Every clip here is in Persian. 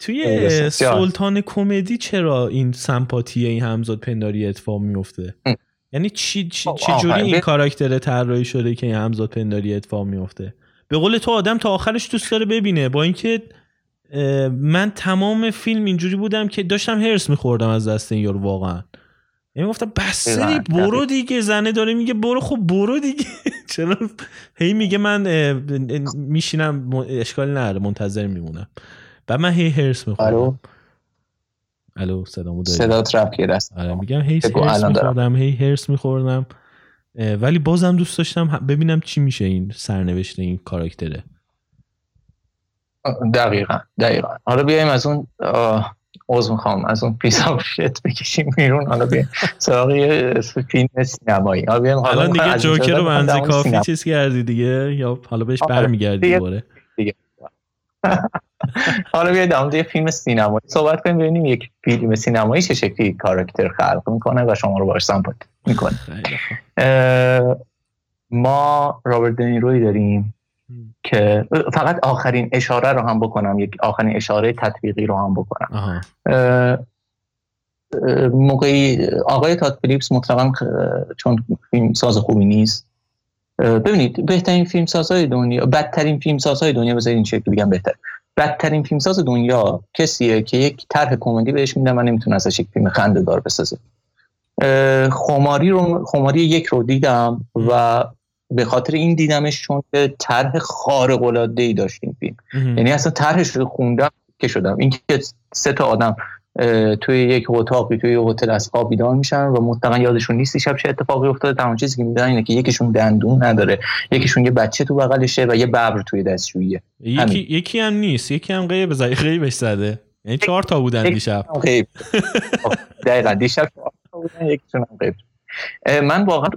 توی سلطان کمدی چرا این سمپاتی این همزاد پنداری اتفاق میفته؟ یعنی چی چی جوری این کاراکتر طراحی شده که این همزاد پنداری اتفاق میفته؟ به قول تو آدم تا آخرش دوست داره ببینه. با اینکه من تمام فیلم اینجوری بودم که داشتم هرس میخوردم از دست این یارو واقعا. یعنی گفتم بس برو دیگه. زنه داره میگه برو خب برو دیگه. چرا؟ هی میگه من میشینم اشکال نداره منتظر میمونم. و من هی حرص می‌خورم. الو؟ صدامو داری؟ صدات رفت. آره میگم هی حرص میخوردم هی حرص میخوردم. ولی بازم دوست داشتم ببینم چی میشه این سرنوشت این کاراکتره. دقیقا دقیقا. حالا بیایم از اون عوض می‌خوام از اون piece of shit بکشیم بیرون. حالا بیایم سراغ فیلم سینمایی. حالا بیایم حالا دیگه جوکر رو به نظر کافی چیز کردی دیگه. یا حالا بهش آره، برمیگردی دوباره. حالا بیاید در یه فیلم سینمایی صحبت کنیم ببینیم یک فیلم سینمایی چه شکلی کاراکتر خلق می‌کنه و شما رو باش سمپات می‌کنه. ما رابرت دنیروی داریم که فقط آخرین اشاره رو هم بکنم یک آخرین اشاره تطبیقی رو هم بکنم. موقعی آقای تاد فیلیپس مطلقا چون فیلم ساز خوبی نیست. ببینید بهترین فیلم سازهای دنیا بدترین فیلم سازهای دنیا بذارید این شکلی بگم بهتر. بدترین فیلمساز دنیا کسیه که یک طرح کمدی بهش میده من نمی‌تونه ازش یک فیلم خنده دار بسازه. خماری رو خماری یک رو دیدم و به خاطر این دیدمش چون که طرح خارق العاده ای داشت این فیلم. یعنی اصلا طرحش رو خوندم که شدم. اینکه سه تا آدم توی یک اتاقی توی یک هتل از خواب بیدار میشن و مطلقا یادشون نیست شب چه اتفاقی افتاده. تمام چیزی که می‌دونن اینه که یکیشون دندون نداره یکیشون یه بچه تو بغلشه و یه ببر توی دستشوییه. یکی یکی هم نیست یکی هم غیب زای غیبش زده. یعنی چهار تا بودن دیشب. دقیقاً دیشب چهار تا بودن یکیشون هم غیب. من واقعا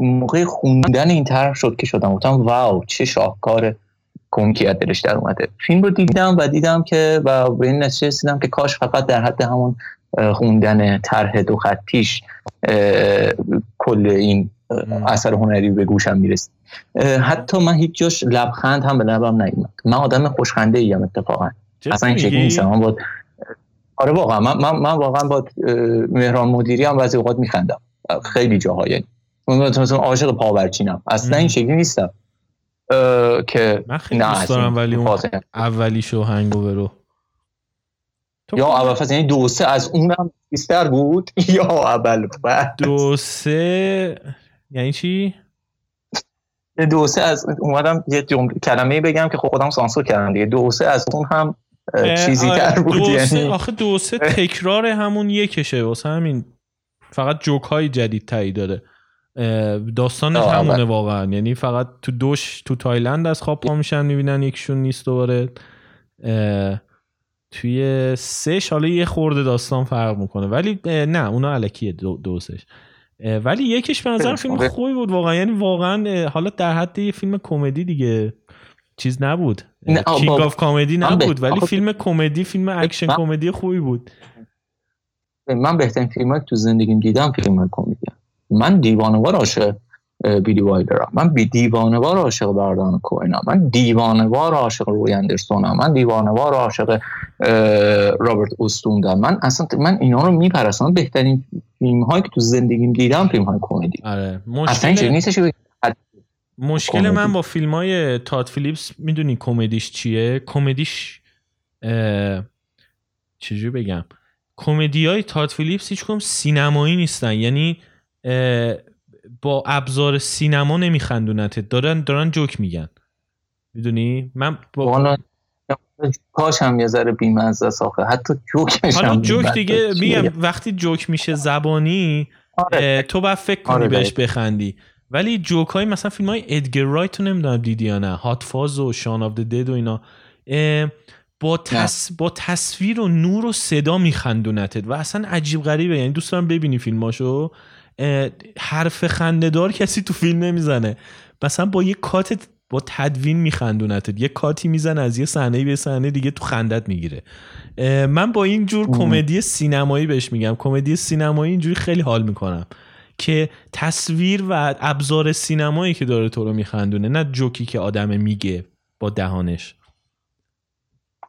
موقع خوندن این طرح شد که شدم. گفتم واو چه شاهکاره. کمکی از دلش در اومده. فیلم رو دیدم و دیدم که و به این نتیجه رسیدم که کاش فقط در حد همون خوندن طرح دو خطیش کل این اثر هنری به گوشم می‌رسید. حتی من هیچ جاش لبخند هم به لبم نیومد. من آدم خوشخنده ایم اتفاقا. اصلا این شکلی نیستم. من با آره واقعا. من, من, من واقعا با مهران مدیری هم بعضی اوقات میخندم. خیلی جاها یعنی. مثلا عاشق پاورچینم. اصلا این شکلی نیستم. که من خیلی دوست دارم ولی اون اولی شو هنگوور رو یا اول فصل یعنی دو سه از اونم بیشتر بود یا اول بعد؟ دو سه یعنی چی؟ دو سه از اومدم یه جمله کلمه بگم که خودم سانسور کردم دیگه. دو سه از اون هم چیزی تر بود دو یعنی. آخه دو سه تکرار همون یکشه واسه همین. فقط جوک های جدید تایی داره. داستانش همونه واقعا. یعنی فقط تو دوش تو تایلند از خواب پا میشن می‌بینن یکشون نیست دوباره. توی سه‌ش حالا یه خورده داستان فرق می‌کنه. ولی نه اونا الکیه دو دو سه‌ش. ولی یکیش به نظر فیلم خوبی بود واقعا. یعنی واقعا حالا در حد یه فیلم کمدی دیگه چیز نبود. King of Comedy نبود ولی فیلم کمدی فیلم اکشن کمدی خوبی بود. من بهترین فیلم تو زندگیم دیدم فیلم کمدی من دیوانوار عاشق بیلی وایلدرم من بی دیوانوار عاشق برادران کوئنم من دیوانوار عاشق روی اندرسونم من دیوانوار عاشق رابرت اوستوندم من اصلا من اینا رو میپرستم. بهترین فیلم هایی که تو زندگیم دیدم فیلم های کمدی. آره. مشکل مشکل من با فیلم های تاد فیلیپس می‌دونی کمدیش چیه؟ کمدیش چجوری بگم؟ کمدی های تاد فیلیپس هیچ سینمایی نیستن. یعنی با ابزار سینما نمیخندونتت دارن دارن جوک میگن. می‌دونی؟ من با کاش هم یه ذره بیمزه آخه حتی جوک حالا جوک دیگه میگم وقتی جوک میشه زبانی آره. تو باید فکر کنی آره بهش بخندی. ولی جوک های مثلا فیلم های ادگر رایت رو نمی‌دونم دیدی یا نه. هات فاز و شان آف دد و اینا. با, تص... با تصویر و نور و صدا میخندونتت و اصلا عجیب غریبه. یعنی دوست دارم ببینی فیلماشو. حرف خندهدار کسی تو فیلم نمی‌زنه. مثلا با یه کات با تدوین میخندونتت. یه کاتی می‌زنه از یه صحنه به صحنه دیگه تو خندت می‌گیره. من با این جور کمدی سینمایی بهش میگم. کمدی سینمایی اینجوری خیلی حال می‌کنم که تصویر و ابزار سینمایی که داره تو رو میخندونه نه جوکی که آدم میگه با دهانش.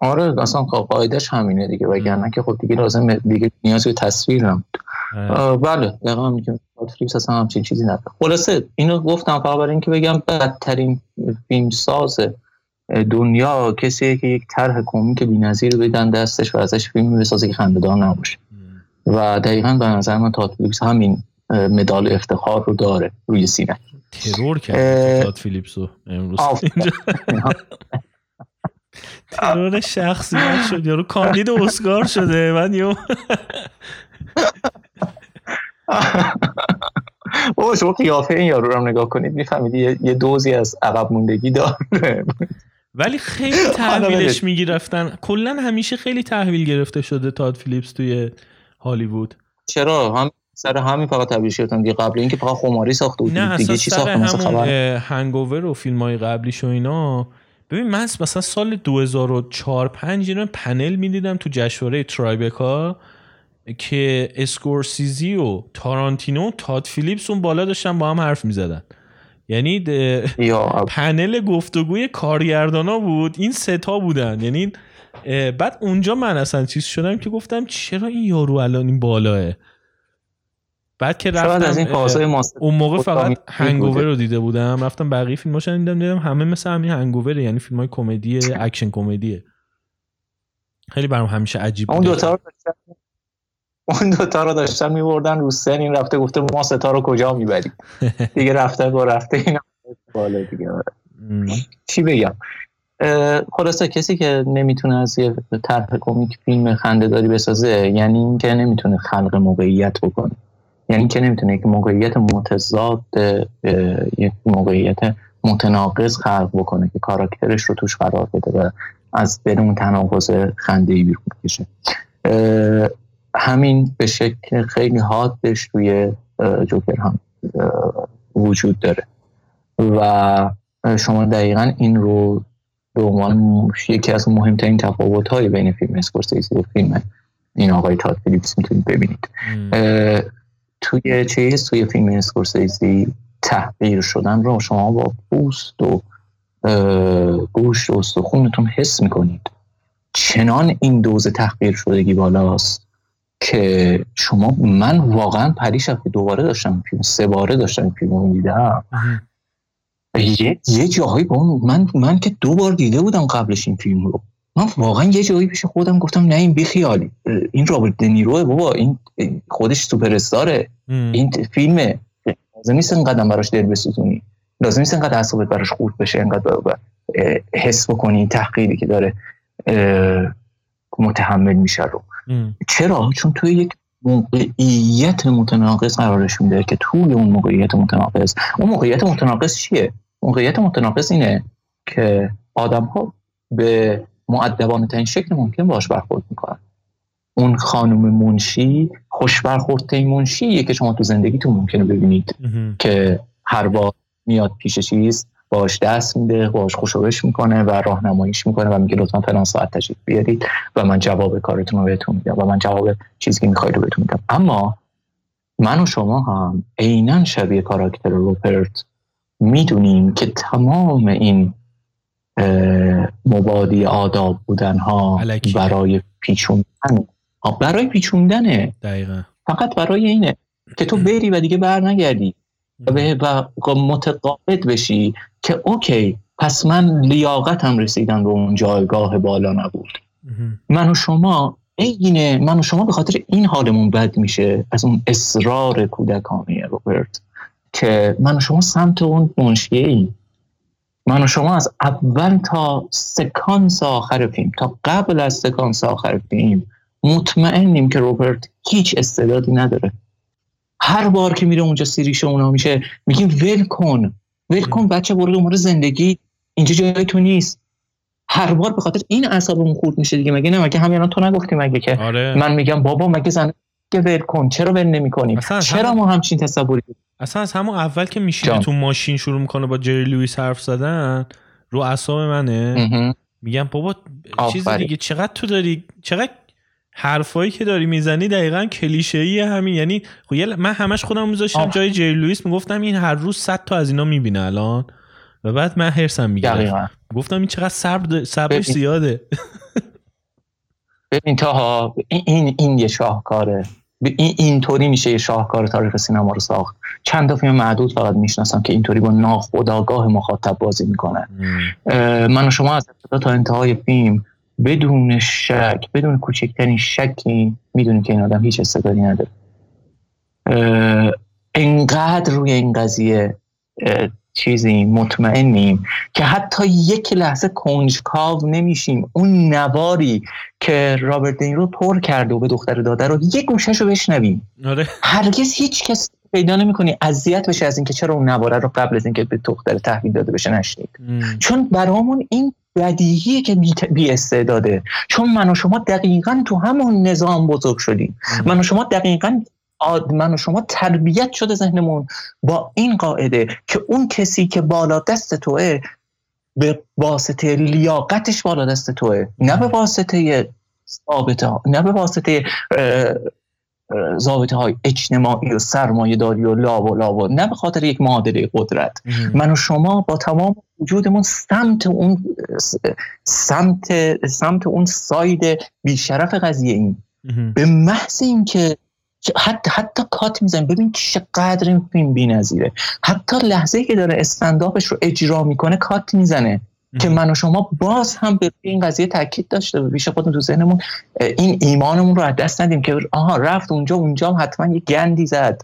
آره اصلا قاعدش همینه دیگه وگرنه که خب دیگه لازم دیگه نیاز به تصویر هم بله دقیقا میگم فلیپس اصلا همچین چیزی نداره. خلاصه اینو گفتم فقط برای اینکه بگم بدترین فیلم ساز دنیا کسی که یک طرح کمیک بی‌نظیر بدن دستش و ازش فیلم بسازه که خنده‌دار نباشه. و دقیقا به نظر من تات فیلیپس همین مدال افتخار رو داره روی سینه. ترور کرد تات فیلیپس رو امروز. ترور شخصی شد یارو کاندید اسکار شده من یو بابا شما قیافه این یارو رو نگاه کنید می‌فهمید یه دوزی از عقب موندگی داره. ولی خیلی تحویلش می‌گرفتن. کلا همیشه خیلی تحویل گرفته شده تاد فیلیپس توی هالیوود. چرا؟ هم سر همین فقط تبدیل شدن دیگه. قبل اینکه فقط خماری ساخته بود نه دیگه چی ساخته مثلا خبر هنگوور و فیلم های قبلیش و اینا ببین من مثلا سال 2004 5 اینا پنل می‌دیدم تو جشنواره ترایبکا که اسکورسیزی و تارانتینو تاد فیلیپس اون بالا داشتن با هم حرف می‌زدن. یعنی پنل گفتگوی کارگردانا بود. این سه تا بودن. یعنی بعد اونجا من اصلا چیز شدم که گفتم چرا این یارو الان این بالاه بعد که رفتم از این اون موقع فقط Hangover رو دیده بودم. رفتم بقیه فیلماش رو دیدم دیدم همه مثل همین Hangover یعنی فیلم های کمدی اکشن کمدیه. خیلی برام همیشه عجیب اون دوتا رو داشتن اون دوتا رو داشتن میبردن رو سن. این رفته گفته ما ستا رو کجا می‌بریم؟ دیگه رفته با رفته این بالا دیگه. چی بگم؟ خلاصه کسی که نمی‌تونه از یه طرح کمیک فیلم خنده داری بسازه یعنی اینکه نمی‌تونه خلق موقعیت بکنه. یعنی اینکه نمی‌تونه یک موقعیت متضاد یک موقعیت متناقض خلق بکنه که کاراکترش رو توش قرار بده و از بدون تناقض خنده ای بیرون کشه همین به شکل خیلی حادش توی جوکر هم وجود داره. و شما دقیقا این رو به عنوان یکی از مهمترین تفاوت های بین فیلم اسکورسیزی و فیلم این آقای تاد فیلیپس می‌تونید ببینید. توی چیز توی فیلم اسکورسیزی تحقیر شدن رو شما با پوست و گوشت و استخونتون حس می‌کنید. چنان این دوز تحقیر شدگی بالاست که شما من واقعا پریش که دوباره داشتم فیلم سه باره داشتم فیلم رو یه, یه جاهایی با من من که دو بار دیده بودم قبلش این فیلم رو. من واقعا یه جایی پیش خودم گفتم نه این بیخیالی این رابرت دنیروه بابا این خودش سوپر استاره این فیلمه. لازم نیست اینقدر براش دل بسوزونی. لازم نیست اینقدر اعصابت براش خورد بشه اینقدر حس بکنی تحقیری که داره متحمل میشه رو. چرا؟ چون توی یک موقعیت متناقض قرارش میده که توی اون موقعیت متناقض اون موقعیت متناقض چیه؟ موقعیت متناقض اینه که آدم ها به معدبانه ترین شکل ممکن باش برخورد می‌کنن. اون خانم منشی خوش برخورد منشیه که شما تو زندگیتون ممکنه ببینید که هر بار میاد پیش چیز باش دست میده باش خوشوش می‌کنه و راهنماییش می‌کنه و میگه لطفا فلان ساعت تشریف بیارید و من جواب کارتون رو بهتون میدم و من جواب چیزی که می‌خواید رو بهتون میدم. اما من و شما هم عینا شبیه کاراکتر روپرت می‌دونیم که تمام این مبادی آداب بودن ها برای پیچوندن. برای پیچوندنه. دقیقا. فقط برای اینه که تو بری و دیگه بر نگردی و متقاعد بشی که اوکی پس من لیاقتم رسیدن به اون جایگاه بالا نبود. من و شما اینه من و شما به خاطر این حالمون بد میشه. از اون اصرار کودکانه روبرت. که من و شما سمت اون منشیه ای من و شما از اول تا سکانس آخر فیلم تا قبل از سکانس آخر فیلم مطمئنیم که روبرت هیچ استعدادی نداره. هر بار که میره اونجا سیریش اونا میشه میگیم ول کن. ول کن بچه برو دنبال زندگی. اینجا جای تو نیست. هر بار به خاطر این اعصابمون خورد میشه دیگه. مگه نه؟ مگه همینا تو نگفتی مگه که آره. من میگم بابا مگه زن که ول کن. چرا ول نمی‌کنیم چرا ما همچین تصوری اصلا از همون اول که میشینه تو ماشین شروع می‌کنه با جری لوئیس حرف زدن رو اعصاب منه. میگم بابا چیز دیگه چقدر تو داری چقدر حرفایی که داری می‌زنی دقیقا کلیشه ای همین. یعنی خب من همش خودم میذاشتم جای جری لوئیس می‌گفتم این هر روز 100 تا از اینا می‌بینه الان. و بعد من هرسم می‌گیره. گفتم این چقدر صبر صبرش زیاده. ببین تا این این یه شاهکاره. این اینطوری میشه یه شاهکار تاریخ سینما رو ساخت. چند تا فیلم معدود فقط می‌شناسم که اینطوری با ناخودآگاه مخاطب بازی می‌کنن. من و شما از ابتدا تا انتهای فیلم بدون شک بدون کوچکترین شکی می‌دونیم که این آدم هیچ استعدادی نداره. انقدر روی این قضیه چیزی مطمئنیم که حتی یک لحظه کنجکاو نمیشیم. اون نواری که رابرت دینرو پر کرده و به دختر داده رو یک گوشش رو بشنویم. آره. هرگز هیچ کس پیدا نمی‌کنی اذیت بشه از اینکه چرا اون نواره رو قبل از اینکه به دختر تحویل داده بشه نشنید. چون برامون این بدیهیه که بی استعداده چون من و شما دقیقا تو همون نظام بزرگ شدیم. من و شما دقیقا من و شما تربیت شده ذهنمون با این قاعده که اون کسی که بالا دست توه به واسطه لیاقتش بالا دست توه. نه به واسطه ثابته نه به واسطه ضابطه های اجتماعی و سرمایه داری و لا و لا و نه به خاطر یک معادله قدرت. من و شما با تمام وجودمون سمت اون سمت سمت اون ساید بیشرف قضیه این به محض اینکه حتی حتی کات می‌زنیم ببین چقدر این فیلم بی‌نظیره. حتی لحظه که داره استنداپش رو اجرا می‌کنه کات می‌زنه. که من و شما باز هم به این قضیه تاکید داشته بیش خودمون تو ذهنمون این ایمانمون رو از دست ندیم که آها رفت اونجا اونجا هم حتما یه گندی زد.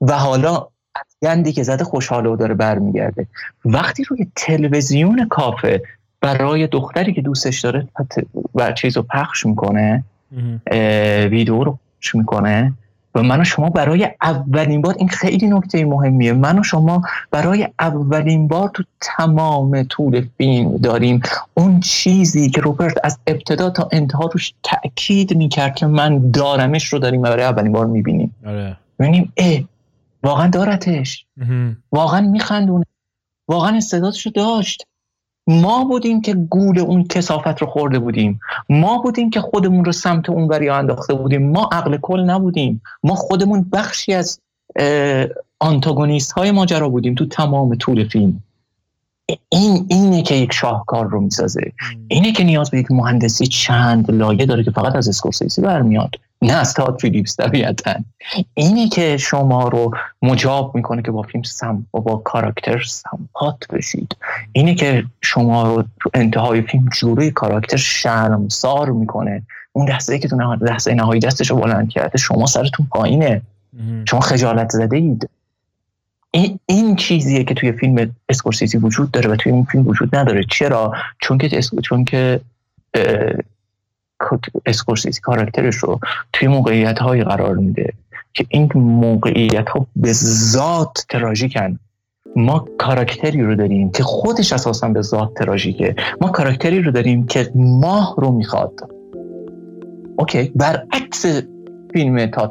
و حالا از گندی که زده خوشحاله و داره برمیگرده. وقتی روی تلویزیون کافه برای دختری که دوستش داره و چیز رو پخش می‌کنه ویدیو رو می‌کنه؟ و من و شما برای اولین بار این خیلی نکته مهمیه. من و شما برای اولین بار تو تمام طول فیلم داریم. اون چیزی که روبرت از ابتدا تا انتها روش تاکید می‌کرد که من دارمش رو داریم و برای اولین بار می‌بینیم. آره. ببینیم اه واقعا دارتش. واقعا میخندونه. واقعا استعدادش رو داشت. ما بودیم که گول اون کسافت رو خورده بودیم. ما بودیم که خودمون رو سمت اون وری انداخته بودیم. ما عقل کل نبودیم. ما خودمون بخشی از آنتاگونیست های ماجرا بودیم تو تمام طول فیلم. این اینه که یک شاهکار رو می‌سازه. اینه که نیاز به یک مهندسی چند لایه داره که فقط از اسکورسیزی برمیاد نه از تاد فیلیپس طبیعتا. اینه که شما رو مجاب می‌کنه که با فیلم سم و با کاراکتر سمپات بشید. اینه که شما رو تو انتهای فیلم جوره کاراکتر شرمسار می‌کنه. اون دسته که تو دسته نهایی دستش رو بلند کرده شما سرتون پایینه. شما خجالت زده اید این, این چیزیه که توی فیلم اسکورسیزی وجود داره و توی این فیلم وجود نداره. چرا؟ چون که چون که اسکورسیزی کاراکترش رو توی موقعیت های قرار میده که این موقعیت ها به ذات تراژیکن. ما کاراکتری رو داریم که خودش اساسا به ذات تراژیکه. ما کاراکتری رو داریم که ماه رو می‌خواد. اوکی برعکس فیلم تات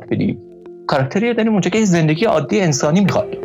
کاراکتری داریم اونجا که زندگی عادی انسانی می‌خواد.